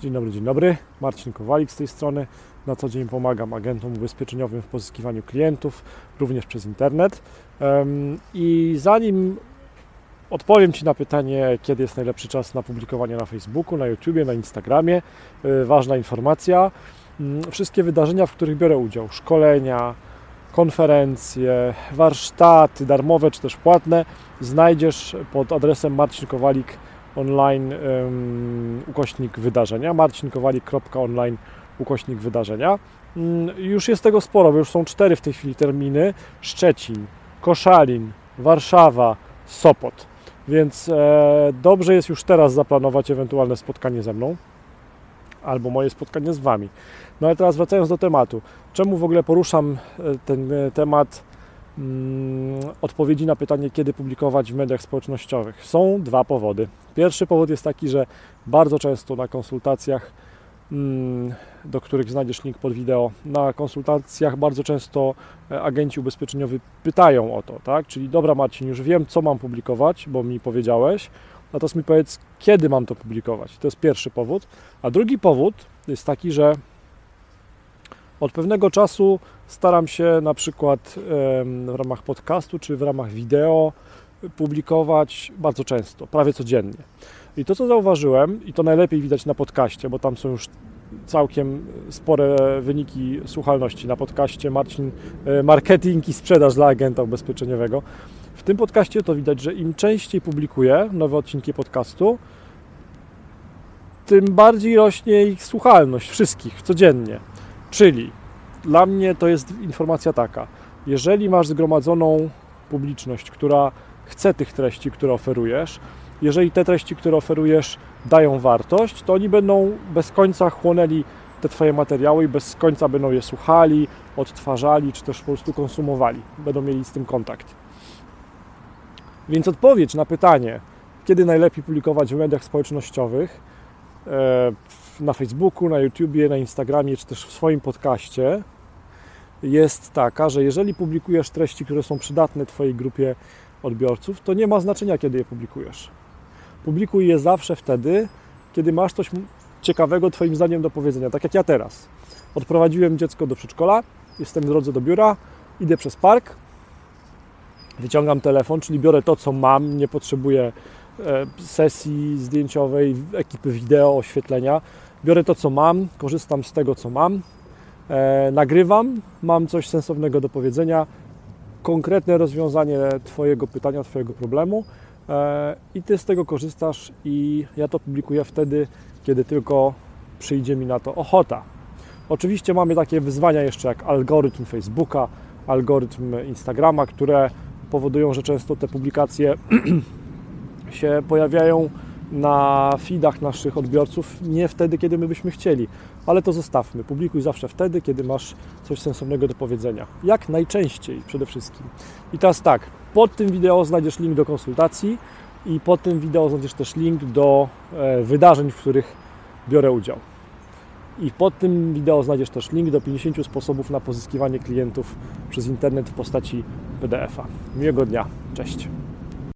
Dzień dobry, dzień dobry. Marcin Kowalik z tej strony. Na co dzień pomagam agentom ubezpieczeniowym w pozyskiwaniu klientów, również przez internet. I zanim odpowiem Ci na pytanie, kiedy jest najlepszy czas na publikowanie na Facebooku, na YouTubie, na Instagramie, y, ważna informacja. Mm, wszystkie wydarzenia, w których biorę udział, szkolenia, konferencje, warsztaty darmowe czy też płatne, znajdziesz pod adresem marcinkowalik.com online ukośnik wydarzenia, marcinkowalik.online ukośnik wydarzenia. Już jest tego sporo, bo już są cztery w tej chwili terminy. Szczecin, Koszalin, Warszawa, Sopot. Więc e, dobrze jest już teraz zaplanować ewentualne spotkanie ze mną albo moje spotkanie z Wami. No ale teraz wracając do tematu. Czemu w ogóle poruszam e, ten e, temat Mm, odpowiedzi na pytanie, kiedy publikować w mediach społecznościowych. Są dwa powody. Pierwszy powód jest taki, że bardzo często na konsultacjach, mm, do których znajdziesz link pod wideo, na konsultacjach bardzo często e, agenci ubezpieczeniowi pytają o to, tak? Czyli dobra Marcin, już wiem, co mam publikować, bo mi powiedziałeś, natomiast mi powiedz, kiedy mam to publikować. To jest pierwszy powód. A drugi powód jest taki, że od pewnego czasu staram się na przykład w ramach podcastu czy w ramach wideo publikować bardzo często, prawie codziennie. I to, co zauważyłem, i to najlepiej widać na podcaście, bo tam są już całkiem spore wyniki słuchalności na podcaście Marcin e, Marketing i Sprzedaż dla agenta ubezpieczeniowego. W tym podcaście to widać, że im częściej publikuję nowe odcinki podcastu, tym bardziej rośnie ich słuchalność wszystkich codziennie. Czyli dla mnie to jest informacja taka: jeżeli masz zgromadzoną publiczność, która chce tych treści, które oferujesz, jeżeli te treści, które oferujesz, dają wartość, to oni będą bez końca chłonęli te Twoje materiały i bez końca będą je słuchali, odtwarzali, czy też po prostu konsumowali. Będą mieli z tym kontakt. Więc odpowiedź na pytanie, kiedy najlepiej publikować w mediach społecznościowych, e, na Facebooku, na YouTubie, na Instagramie, czy też w swoim podcaście jest taka, że jeżeli publikujesz treści, które są przydatne Twojej grupie odbiorców, to nie ma znaczenia, kiedy je publikujesz. Publikuj je zawsze wtedy, kiedy masz coś ciekawego Twoim zdaniem do powiedzenia. Tak jak ja teraz. Odprowadziłem dziecko do przedszkola, jestem w drodze do biura, idę przez park, wyciągam telefon, czyli biorę to, co mam, nie potrzebuję e, sesji zdjęciowej, ekipy wideo, oświetlenia. Biorę to, co mam, korzystam z tego, co mam, e, nagrywam, mam coś sensownego do powiedzenia, konkretne rozwiązanie Twojego pytania, Twojego problemu. E, i Ty z tego korzystasz i ja to publikuję wtedy, kiedy tylko przyjdzie mi na to ochota. Oczywiście mamy takie wyzwania jeszcze jak algorytm Facebooka, algorytm Instagrama, które powodują, że często te publikacje się pojawiają na feedach naszych odbiorców nie wtedy, kiedy my byśmy chcieli, ale to zostawmy. Publikuj zawsze wtedy, kiedy masz coś sensownego do powiedzenia. Jak najczęściej przede wszystkim. I teraz tak, pod tym wideo znajdziesz link do konsultacji i pod tym wideo znajdziesz też link do e, wydarzeń, w których biorę udział. I pod tym wideo znajdziesz też link do 50 sposobów na pozyskiwanie klientów przez internet w postaci PDF-a. Miłego dnia. Cześć.